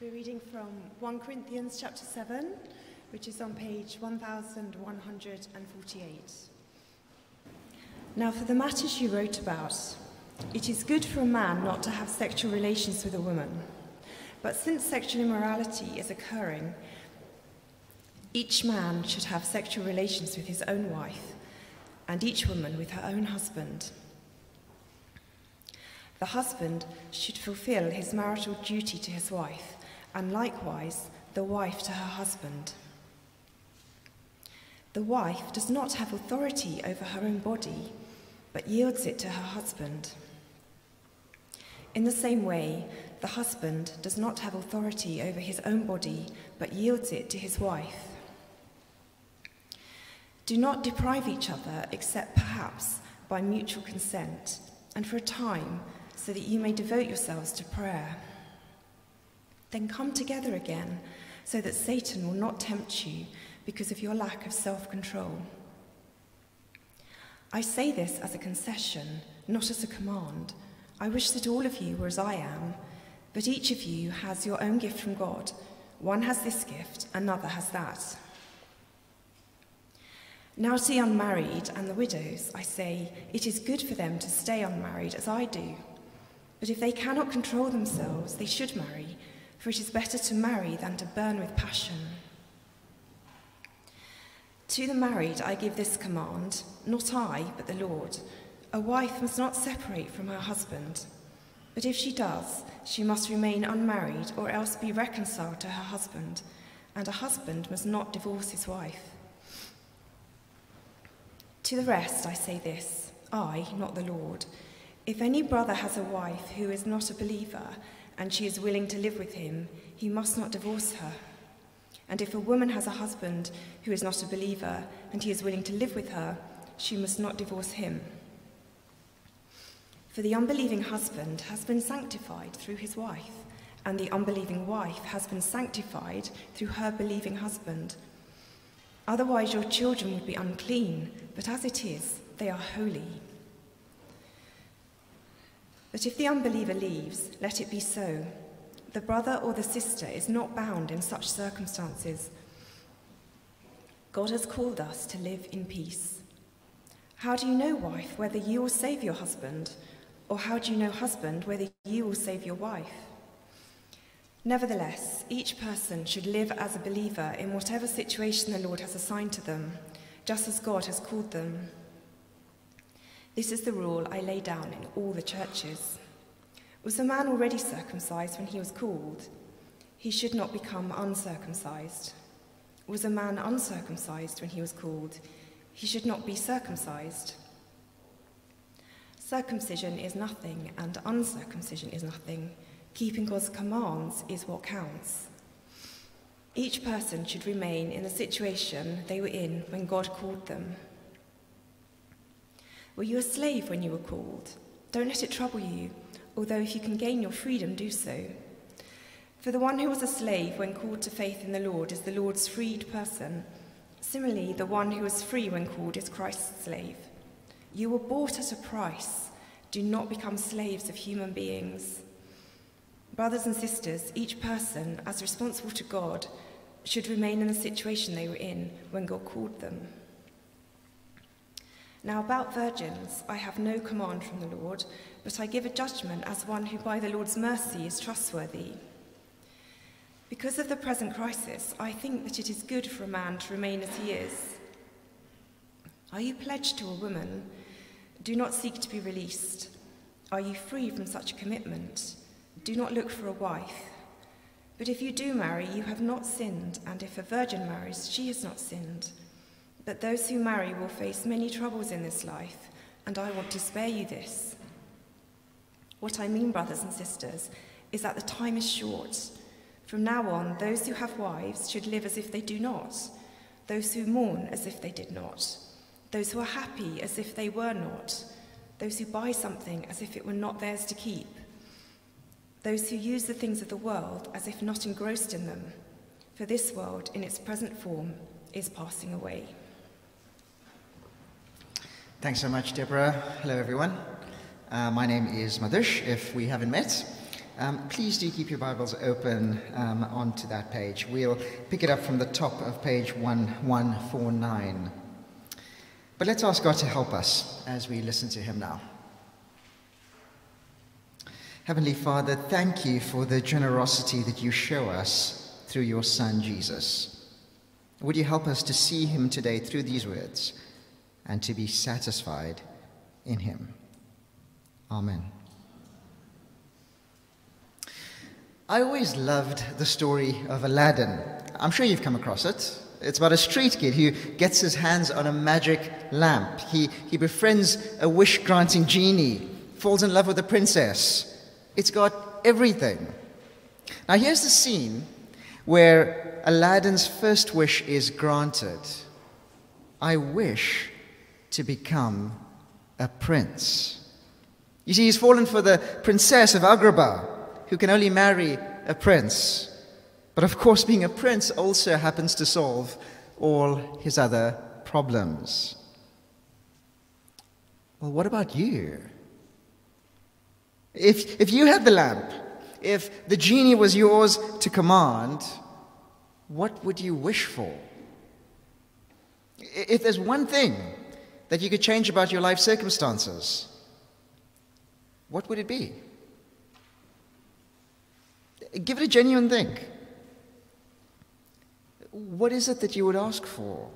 We're reading from 1 Corinthians chapter 7, which is on page 1148. Now, for the matters you wrote about, it is good for a man not to have sexual relations with a woman. But since sexual immorality is occurring, each man should have sexual relations with his own wife, and each woman with her own husband. The husband should fulfill his marital duty to his wife, and likewise the wife to her husband. The wife does not have authority over her own body, but yields it to her husband. In the same way, the husband does not have authority over his own body, but yields it to his wife. Do not deprive each other, except perhaps by mutual consent, and for a time, so that you may devote yourselves to prayer. Then come together again, so that Satan will not tempt you because of your lack of self control. I say this as a concession, not as a command. I wish that all of you were as I am, but each of you has your own gift from God. One has this gift, another has that. Now, to the unmarried and the widows, I say, it is good for them to stay unmarried as I do. But if they cannot control themselves, they should marry, for it is better to marry than to burn with passion. To the married, I give this command not I, but the Lord. A wife must not separate from her husband. But if she does, she must remain unmarried or else be reconciled to her husband, and a husband must not divorce his wife. To the rest I say this I, not the Lord. If any brother has a wife who is not a believer, and she is willing to live with him, he must not divorce her. And if a woman has a husband who is not a believer, and he is willing to live with her, she must not divorce him. For the unbelieving husband has been sanctified through his wife, and the unbelieving wife has been sanctified through her believing husband. Otherwise, your children would be unclean, but as it is, they are holy. But if the unbeliever leaves, let it be so. The brother or the sister is not bound in such circumstances. God has called us to live in peace. How do you know, wife, whether you will save your husband? Or how do you know, husband, whether you will save your wife? Nevertheless, each person should live as a believer in whatever situation the Lord has assigned to them, just as God has called them. This is the rule I lay down in all the churches. Was a man already circumcised when he was called? He should not become uncircumcised. Was a man uncircumcised when he was called? He should not be circumcised. Circumcision is nothing, and uncircumcision is nothing. Keeping God's commands is what counts. Each person should remain in the situation they were in when God called them. Were you a slave when you were called? Don't let it trouble you, although if you can gain your freedom, do so. For the one who was a slave when called to faith in the Lord is the Lord's freed person. Similarly, the one who is free when called is Christ's slave. You were bought at a price. Do not become slaves of human beings. Brothers and sisters, each person, as responsible to God, should remain in the situation they were in when God called them. Now, about virgins, I have no command from the Lord, but I give a judgment as one who by the Lord's mercy is trustworthy. Because of the present crisis, I think that it is good for a man to remain as he is. Are you pledged to a woman? Do not seek to be released. Are you free from such a commitment? Do not look for a wife. But if you do marry, you have not sinned, and if a virgin marries, she has not sinned. But those who marry will face many troubles in this life, and I want to spare you this. What I mean, brothers and sisters, is that the time is short. From now on, those who have wives should live as if they do not, those who mourn as if they did not, those who are happy as if they were not, those who buy something as if it were not theirs to keep, those who use the things of the world as if not engrossed in them, for this world in its present form is passing away. Thanks so much, Deborah. Hello, everyone. Uh, my name is Madhush, if we haven't met. um, please do keep your Bibles open um, onto that page. We'll pick it up from the top of page 1149. But let's ask God to help us as we listen to Him now. Heavenly Father, thank you for the generosity that you show us through your Son, Jesus. Would you help us to see him today through these words and to be satisfied in him? Amen. I always loved the story of Aladdin. I'm sure you've come across it. It's about a street kid who gets his hands on a magic lamp. He, he befriends a wish granting genie, falls in love with a princess. It's got everything. Now, here's the scene where Aladdin's first wish is granted I wish to become a prince. You see, he's fallen for the princess of Agrabah, who can only marry a prince. But of course, being a prince also happens to solve all his other problems. Well, what about you? If, if you had the lamp, if the genie was yours to command, what would you wish for? If there's one thing that you could change about your life circumstances, what would it be? Give it a genuine think. What is it that you would ask for?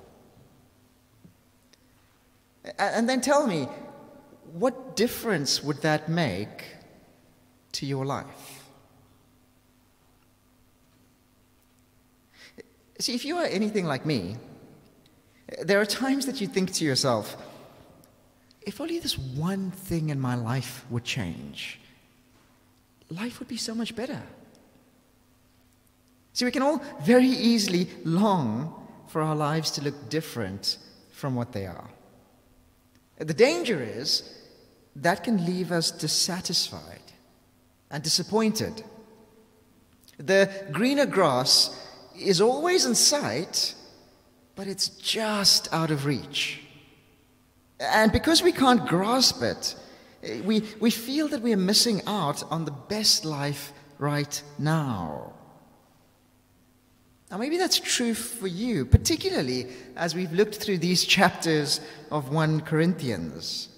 And then tell me, what difference would that make to your life? See, if you are anything like me, there are times that you think to yourself, if only this one thing in my life would change, life would be so much better. See, we can all very easily long for our lives to look different from what they are. The danger is that can leave us dissatisfied and disappointed. The greener grass is always in sight, but it's just out of reach. And because we can't grasp it, eh, we, we feel that we are missing out on the best life right now. Now, maybe that's true for you, particularly as we've looked through these chapters of 1 Corinthians.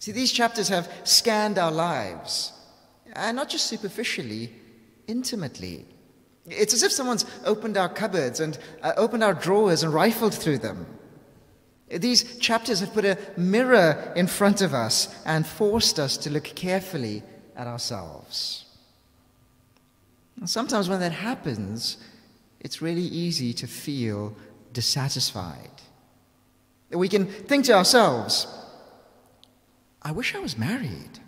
See, these chapters have scanned our lives, and not just superficially, intimately. It's as if someone's opened our cupboards and uh, opened our drawers and rifled through them. These chapters have put a mirror in front of us and forced us to look carefully at ourselves. And sometimes when that happens, it's really easy to feel dissatisfied. We can think to ourselves, I wish I was married.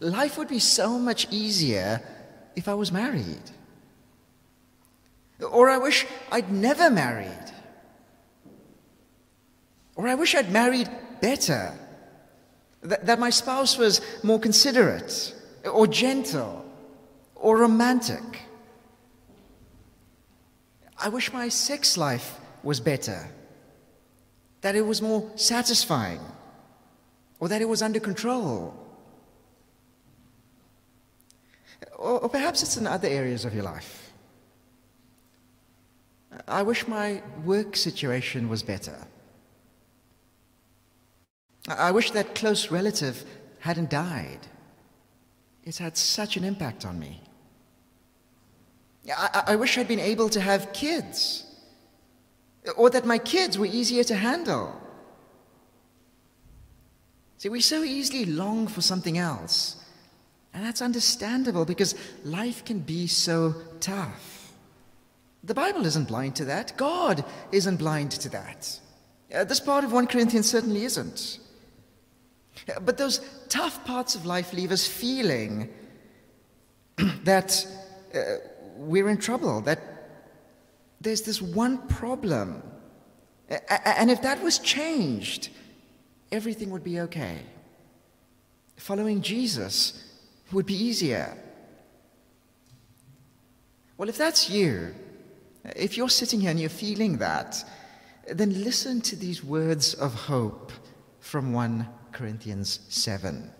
Life would be so much easier if I was married. Or I wish I'd never married. Or I wish I'd married better. That, that my spouse was more considerate, or gentle, or romantic. I wish my sex life was better, that it was more satisfying, or that it was under control. Or, or perhaps it's in other areas of your life. I wish my work situation was better. I wish that close relative hadn't died. It's had such an impact on me. I, I, wish I'd been able to have kids, or that my kids were easier to handle. See, we so easily long for something else, and that's understandable because life can be so tough. The Bible isn't blind to that. God isn't blind to that. Uh, this part of 1 Corinthians certainly isn't. Uh, but those tough parts of life leave us feeling that uh, we're in trouble, that there's this one problem. And if that was changed, everything would be okay. Following Jesus would be easier. Well, if that's you, if you're sitting here and you're feeling that, then listen to these words of hope from 1 Corinthians 7.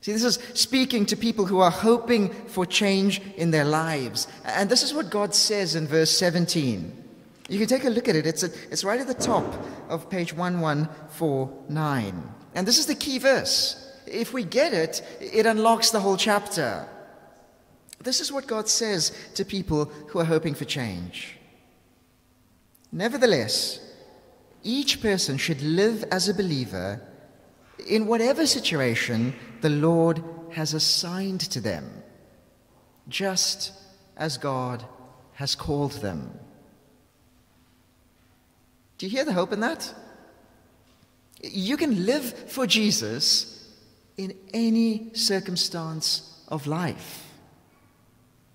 See, this is speaking to people who are hoping for change in their lives. And this is what God says in verse 17. You can take a look at it. It's, a, it's right at the top of page 1149. And this is the key verse. If we get it, it unlocks the whole chapter. This is what God says to people who are hoping for change. Nevertheless, each person should live as a believer in whatever situation the Lord has assigned to them, just as God has called them. Do you hear the hope in that? You can live for Jesus in any circumstance of life.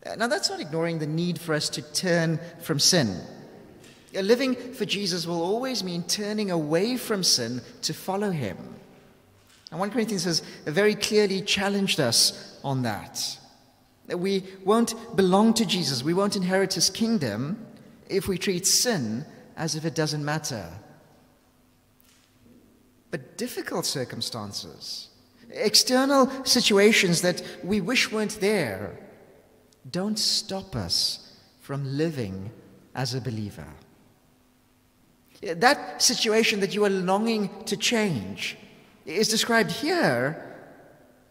Uh, now, that's not ignoring the need for us to turn from sin. Living for Jesus will always mean turning away from sin to follow him. And 1 Corinthians has uh, very clearly challenged us on that. That we won't belong to Jesus, we won't inherit his kingdom if we treat sin as if it doesn't matter. But difficult circumstances, external situations that we wish weren't there, don't stop us from living as a believer. That situation that you are longing to change is described here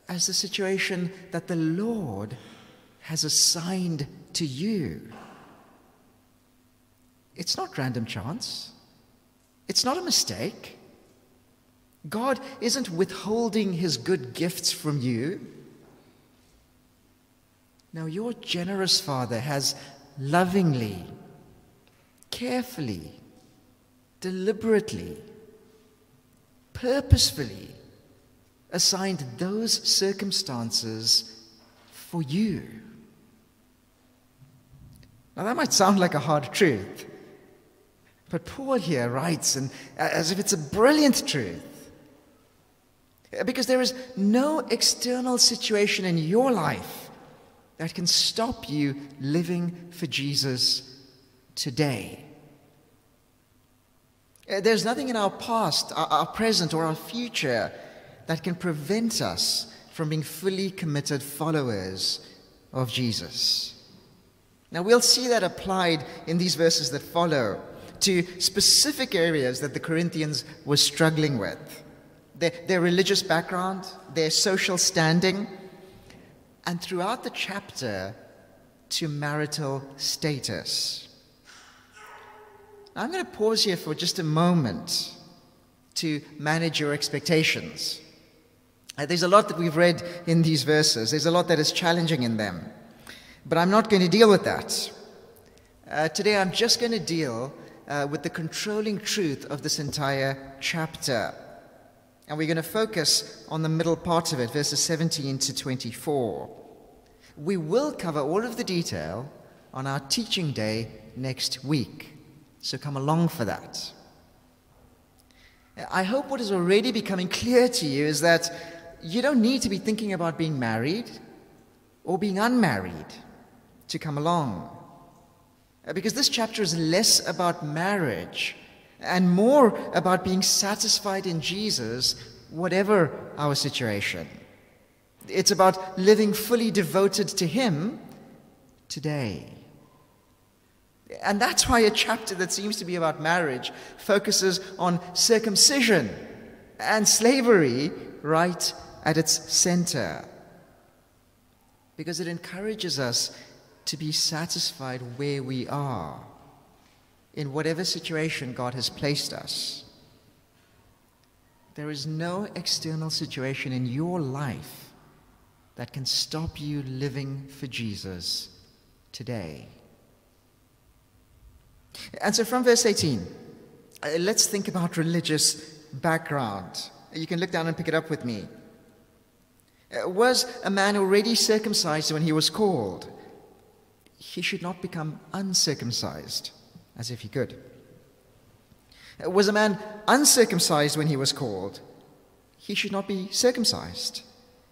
as the situation that the Lord has assigned to you. It's not random chance. It's not a mistake. God isn't withholding his good gifts from you. Now, your generous Father has lovingly, carefully, deliberately, purposefully assigned those circumstances for you. Now, that might sound like a hard truth, but Paul here writes and, as if it's a brilliant truth. Because there is no external situation in your life that can stop you living for Jesus today. Uh, there's nothing in our past, our, present, or our future that can prevent us from being fully committed followers of Jesus. Now, we'll see that applied in these verses that follow to specific areas that the Corinthians were struggling with their, their religious background, their social standing, and throughout the chapter, to marital status. I'm going to pause here for just a moment to manage your expectations. Uh, there's a lot that we've read in these verses, there's a lot that is challenging in them. But I'm not going to deal with that. Uh, today, I'm just going to deal uh, with the controlling truth of this entire chapter. And we're going to focus on the middle part of it, verses 17 to 24. We will cover all of the detail on our teaching day next week. So come along for that. I hope what is already becoming clear to you is that you don't need to be thinking about being married or being unmarried to come along. Because this chapter is less about marriage and more about being satisfied in Jesus, whatever our situation. It's about living fully devoted to Him today. And that's why a chapter that seems to be about marriage focuses on circumcision and slavery right at its center. Because it encourages us to be satisfied where we are, in whatever situation God has placed us. There is no external situation in your life that can stop you living for Jesus today. And so from verse 18, uh, let's think about religious background. You can look down and pick it up with me. Uh, was a man already circumcised when he was called? He should not become uncircumcised, as if he could. Was a man uncircumcised when he was called? He should not be circumcised.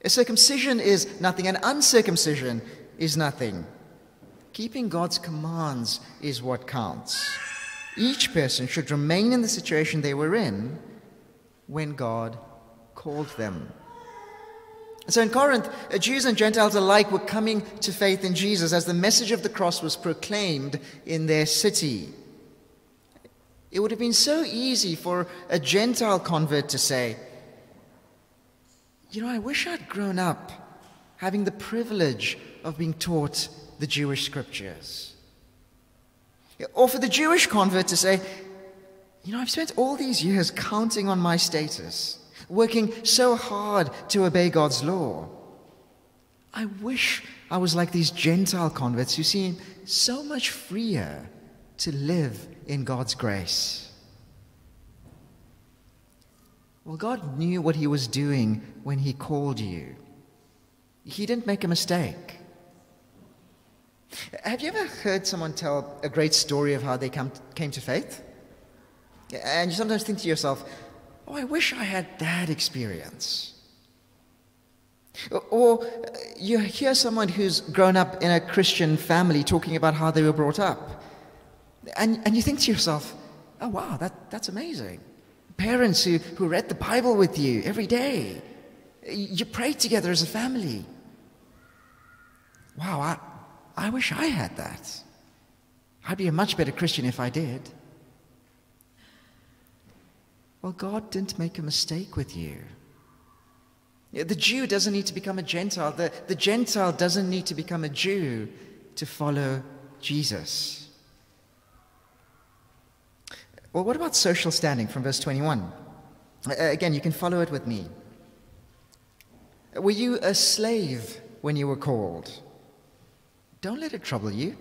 A circumcision is nothing, and uncircumcision is nothing. Keeping God's commands is what counts. Each person should remain in the situation they were in when God called them. So in Corinth, uh, Jews and Gentiles alike were coming to faith in Jesus as the message of the cross was proclaimed in their city. It would have been so easy for a Gentile convert to say, You know, I wish I'd grown up having the privilege of being taught the Jewish scriptures. Or for the Jewish convert to say, You know, I've spent all these years counting on my status working so hard to obey God's law. I wish I was like these Gentile converts who seem so much freer to live in God's grace. Well, God knew what He was doing when He called you. He didn't make a mistake. Have you ever heard someone tell a great story of how they come, came to faith? And you sometimes think to yourself, Oh, I wish I had that experience. Or uh, you hear someone who's grown up in a Christian family talking about how they were brought up. And, and you think to yourself, oh, wow, that, that's amazing. Parents who, who read the Bible with you every day. You pray together as a family. Wow, I, I wish I had that. I'd be a much better Christian if I did. Well, God didn't make a mistake with you. The Jew doesn't need to become a Gentile. The, the Gentile doesn't need to become a Jew to follow Jesus. Well, what about social standing from verse 21? Again, you can follow it with me. Were you a slave when you were called? Don't let it trouble you.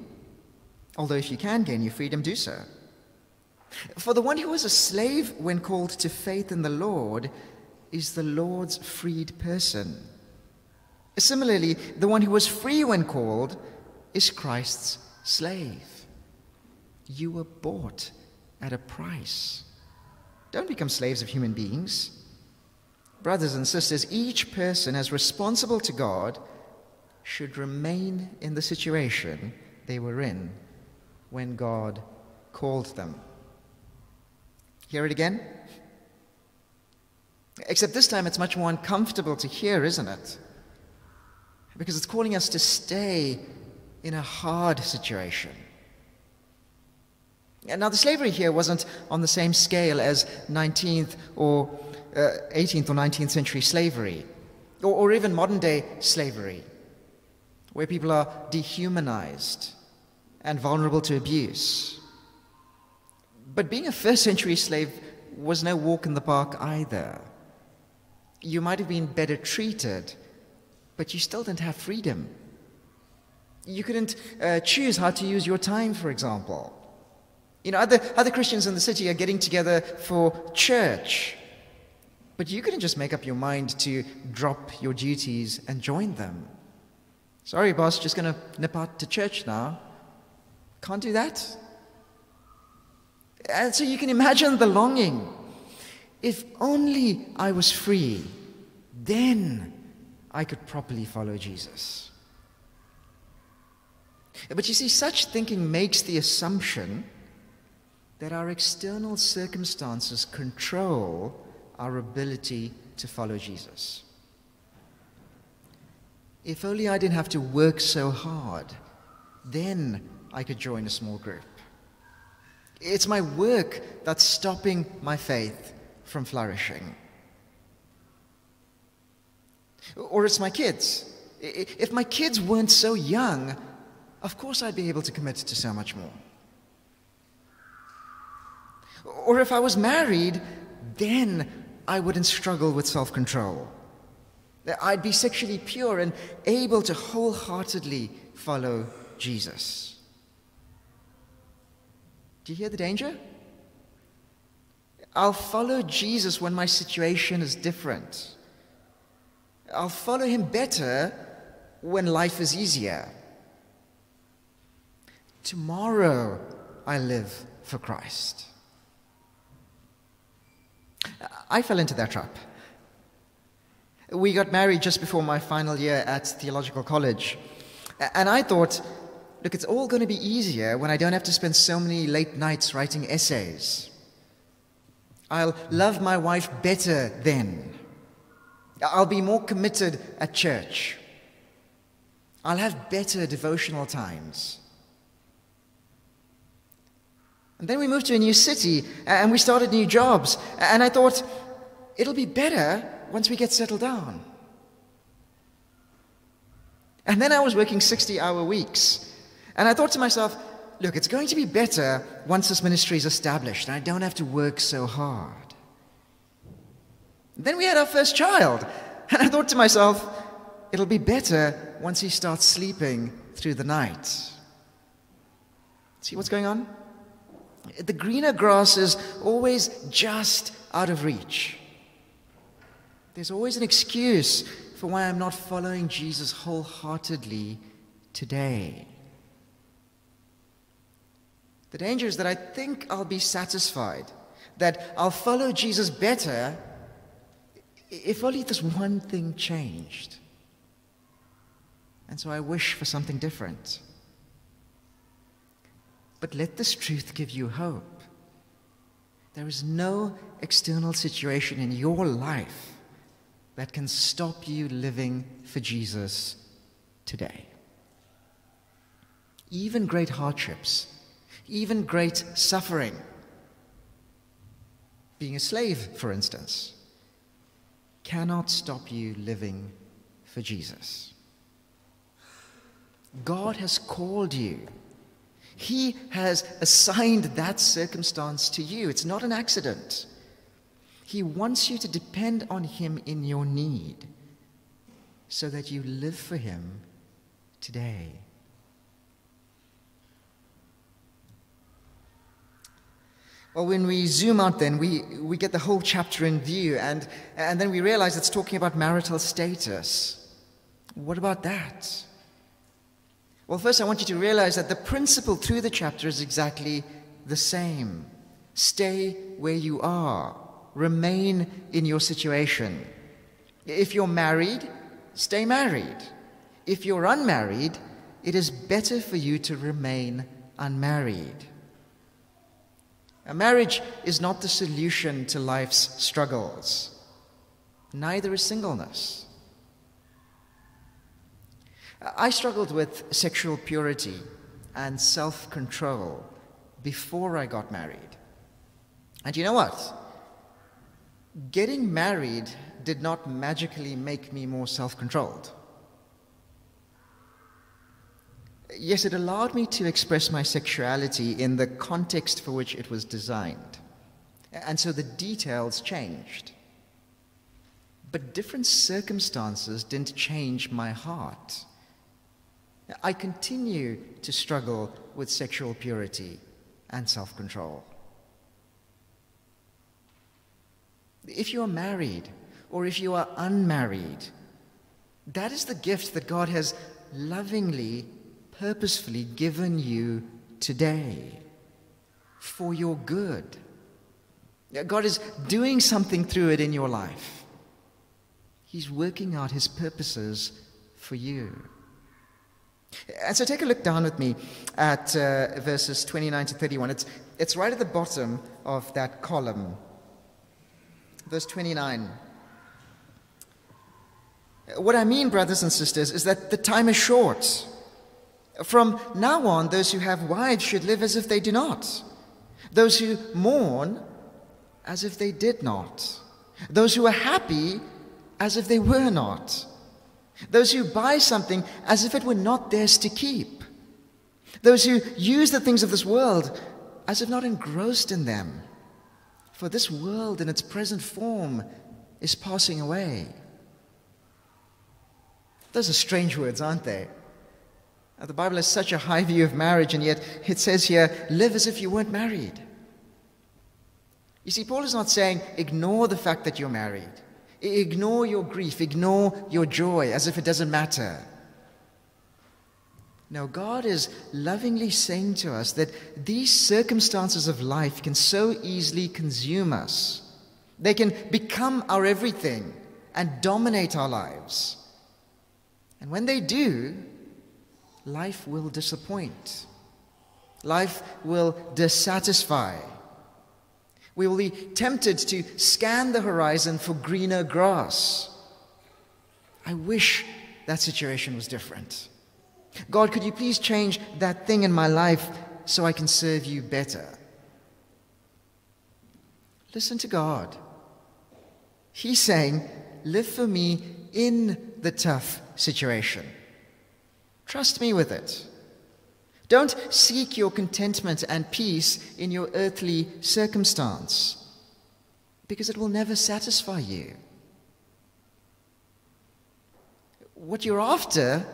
Although, if you can gain your freedom, do so. For the one who was a slave when called to faith in the Lord is the Lord's freed person. Similarly, the one who was free when called is Christ's slave. You were bought at a price. Don't become slaves of human beings. Brothers and sisters, each person as responsible to God should remain in the situation they were in when God called them. Hear it again? Except this time it's much more uncomfortable to hear, isn't it? Because it's calling us to stay in a hard situation. Now, the slavery here wasn't on the same scale as 19th or uh, 18th or 19th century slavery, or, or even modern day slavery, where people are dehumanized and vulnerable to abuse. But being a first century slave was no walk in the park either. You might have been better treated, but you still didn't have freedom. You couldn't uh, choose how to use your time, for example. You know, other, other Christians in the city are getting together for church, but you couldn't just make up your mind to drop your duties and join them. Sorry, boss, just going to nip out to church now. Can't do that. And so you can imagine the longing. If only I was free, then I could properly follow Jesus. But you see, such thinking makes the assumption that our external circumstances control our ability to follow Jesus. If only I didn't have to work so hard, then I could join a small group. It's my work that's stopping my faith from flourishing. Or it's my kids. If my kids weren't so young, of course I'd be able to commit to so much more. Or if I was married, then I wouldn't struggle with self control. I'd be sexually pure and able to wholeheartedly follow Jesus. Do you hear the danger? I'll follow Jesus when my situation is different. I'll follow him better when life is easier. Tomorrow I live for Christ. I fell into that trap. We got married just before my final year at theological college. And I thought look, it's all going to be easier when I don't have to spend so many late nights writing essays. I'll love my wife better then. I'll be more committed at church. I'll have better devotional times. And then we moved to a new city and we started new jobs. And I thought, it'll be better once we get settled down. And then I was working 60 hour weeks. And I thought to myself, look, it's going to be better once this ministry is established and I don't have to work so hard. Then we had our first child. And I thought to myself, it'll be better once he starts sleeping through the night. See what's going on? The greener grass is always just out of reach. There's always an excuse for why I'm not following Jesus wholeheartedly today. The danger is that I think I'll be satisfied, that I'll follow Jesus better if only this one thing changed. And so I wish for something different. But let this truth give you hope. There is no external situation in your life that can stop you living for Jesus today. Even great hardships, even great suffering, being a slave, for instance, cannot stop you living for Jesus. God has called you. He has assigned that circumstance to you. It's not an accident. He wants you to depend on Him in your need so that you live for Him today. Well, when we zoom out, then we, we get the whole chapter in view, and, and then we realize it's talking about marital status. What about that? Well, first, I want you to realize that the principle through the chapter is exactly the same stay where you are, remain in your situation. If you're married, stay married. If you're unmarried, it is better for you to remain unmarried. A marriage is not the solution to life's struggles, neither is singleness. I struggled with sexual purity and self control before I got married. And you know what? Getting married did not magically make me more self controlled. Yes, it allowed me to express my sexuality in the context for which it was designed. And so the details changed. But different circumstances didn't change my heart. I continue to struggle with sexual purity and self control. If you are married or if you are unmarried, that is the gift that God has lovingly purposefully given you today for your good. God is doing something through it in your life. He's working out his purposes for you. And so take a look down with me at uh, verses 29 to 31. It's, it's right at the bottom of that column. Verse 29. What I mean, brothers and sisters, is that the time is short. From now on, those who have wives should live as if they do not. Those who mourn, as if they did not. Those who are happy, as if they were not. Those who buy something, as if it were not theirs to keep. Those who use the things of this world, as if not engrossed in them. For this world in its present form is passing away. Those are strange words, aren't they? The Bible has such a high view of marriage, and yet it says here, live as if you weren't married. You see, Paul is not saying ignore the fact that you're married, ignore your grief, ignore your joy as if it doesn't matter. No, God is lovingly saying to us that these circumstances of life can so easily consume us. They can become our everything and dominate our lives. And when they do, life will disappoint. Life will dissatisfy. We will be tempted to scan the horizon for greener grass. I wish that situation was different. God, could you please change that thing in my life so I can serve you better? Listen to God. He's saying, Live for me in the tough situation. Trust me with it. Don't seek your contentment and peace in your earthly circumstance because it will never satisfy you. What you're after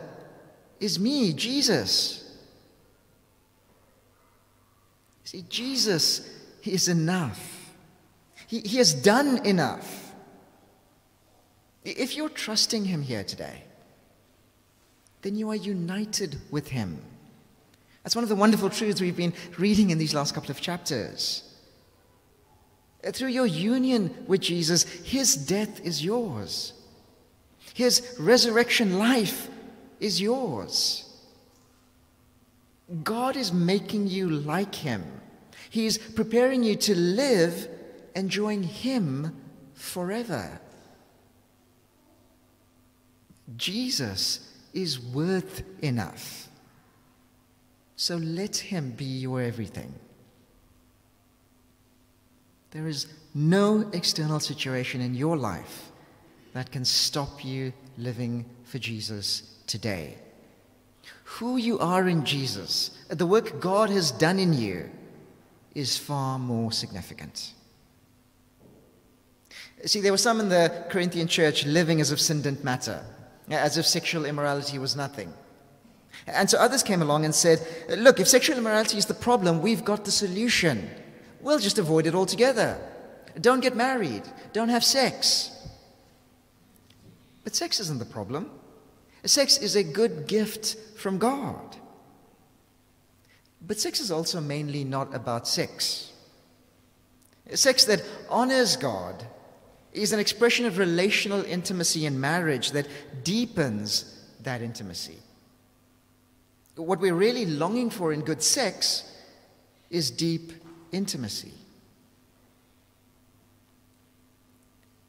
is me, Jesus. See, Jesus is enough. He, he has done enough. If you're trusting Him here today, then you are united with Him. That's one of the wonderful truths we've been reading in these last couple of chapters. Through your union with Jesus, His death is yours. His resurrection life is yours. God is making you like Him. He's preparing you to live enjoying Him forever. Jesus is worth enough. So let Him be your everything. There is no external situation in your life that can stop you living for Jesus today. Who you are in Jesus, the work God has done in you, is far more significant. See, there were some in the Corinthian church living as if sin didn't matter, as if sexual immorality was nothing. And so others came along and said, Look, if sexual immorality is the problem, we've got the solution. We'll just avoid it altogether. Don't get married. Don't have sex. But sex isn't the problem. Sex is a good gift from God. But sex is also mainly not about sex. Sex that honors God is an expression of relational intimacy in marriage that deepens that intimacy. What we're really longing for in good sex is deep intimacy.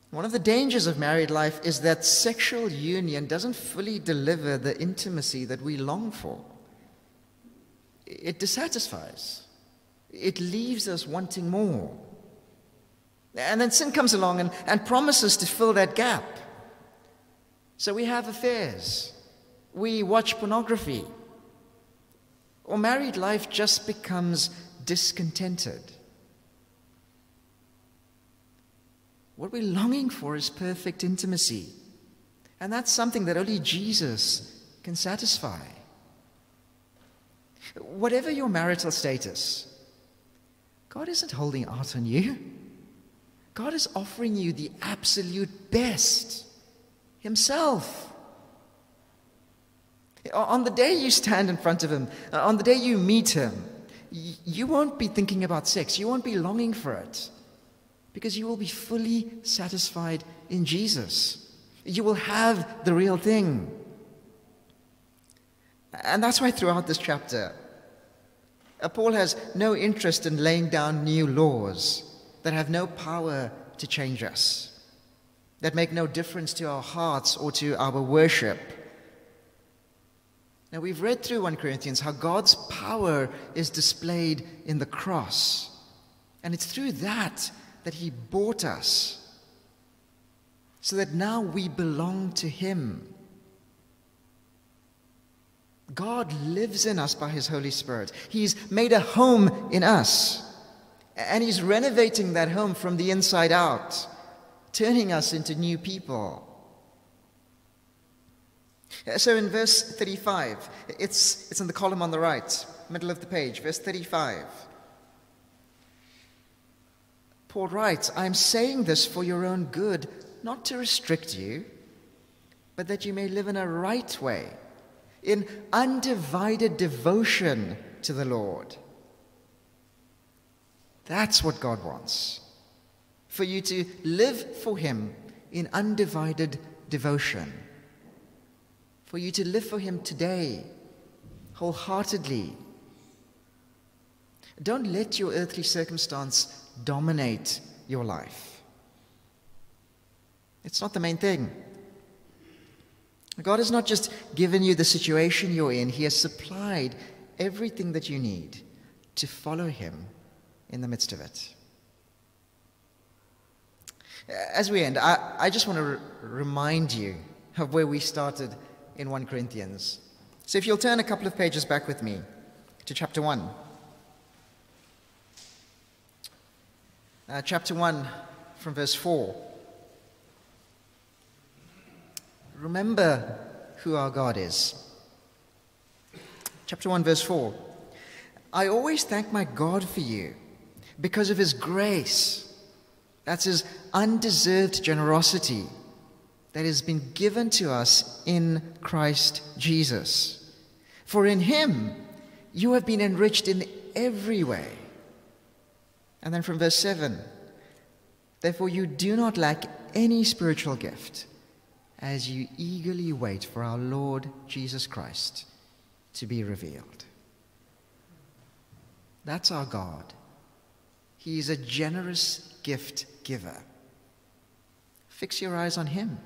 One of the dangers of married life is that sexual union doesn't fully deliver the intimacy that we long for. It dissatisfies, it leaves us wanting more. And then sin comes along and, and promises to fill that gap. So we have affairs, we watch pornography, or married life just becomes discontented. What we're longing for is perfect intimacy. And that's something that only Jesus can satisfy. Whatever your marital status, God isn't holding out on you. God is offering you the absolute best Himself. On the day you stand in front of Him, on the day you meet Him, you won't be thinking about sex, you won't be longing for it because you will be fully satisfied in Jesus. You will have the real thing. And that's why throughout this chapter, uh, Paul has no interest in laying down new laws that have no power to change us, that make no difference to our hearts or to our worship. Now, we've read through 1 Corinthians how God's power is displayed in the cross. And it's through that that He bought us so that now we belong to Him. God lives in us by His Holy Spirit. He's made a home in us. And He's renovating that home from the inside out, turning us into new people. Uh, so in verse 35, it's, it's in the column on the right, middle of the page, verse 35. Paul writes, I'm saying this for your own good, not to restrict you, but that you may live in a right way, in undivided devotion to the Lord. That's what God wants. For you to live for Him in undivided devotion. For you to live for Him today, wholeheartedly. Don't let your earthly circumstance dominate your life. It's not the main thing. God has not just given you the situation you're in, He has supplied everything that you need to follow Him in the midst of it. As we end, I, I just want to remind you of where we started in 1 Corinthians. So if you'll turn a couple of pages back with me to chapter 1. Uh, chapter 1 from verse 4. Remember who our God is. Chapter 1, verse 4. I always thank my God for you because of his grace. That's his undeserved generosity that has been given to us in Christ Jesus. For in him you have been enriched in every way. And then from verse 7 Therefore you do not lack any spiritual gift as you eagerly wait for our Lord Jesus Christ to be revealed. That's our God. He is a generous gift giver. Fix your eyes on Him.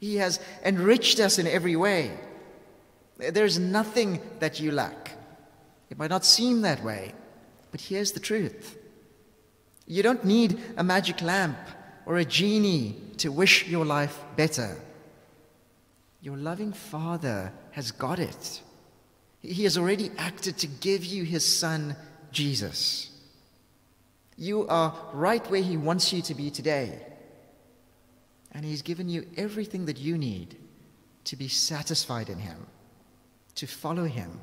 He has enriched us in every way. There's nothing that you lack. It might not seem that way, but here's the truth. You don't need a magic lamp or a genie to wish your life better. Your loving Father has got it. He has already acted to give you His Son, Jesus. You are right where He wants you to be today. And He's given you everything that you need to be satisfied in Him, to follow Him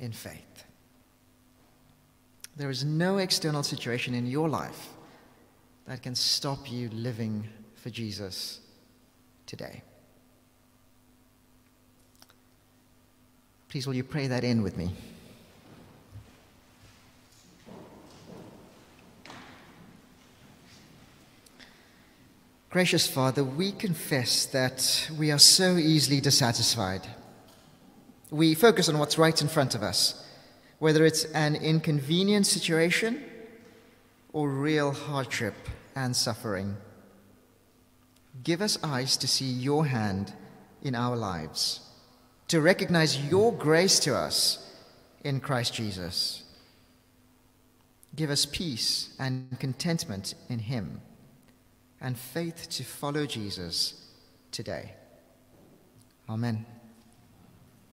in faith. There is no external situation in your life that can stop you living for Jesus today. Please, will you pray that in with me? Gracious Father, we confess that we are so easily dissatisfied. We focus on what's right in front of us, whether it's an inconvenient situation or real hardship and suffering. Give us eyes to see your hand in our lives, to recognize your grace to us in Christ Jesus. Give us peace and contentment in Him and faith to follow Jesus today. Amen.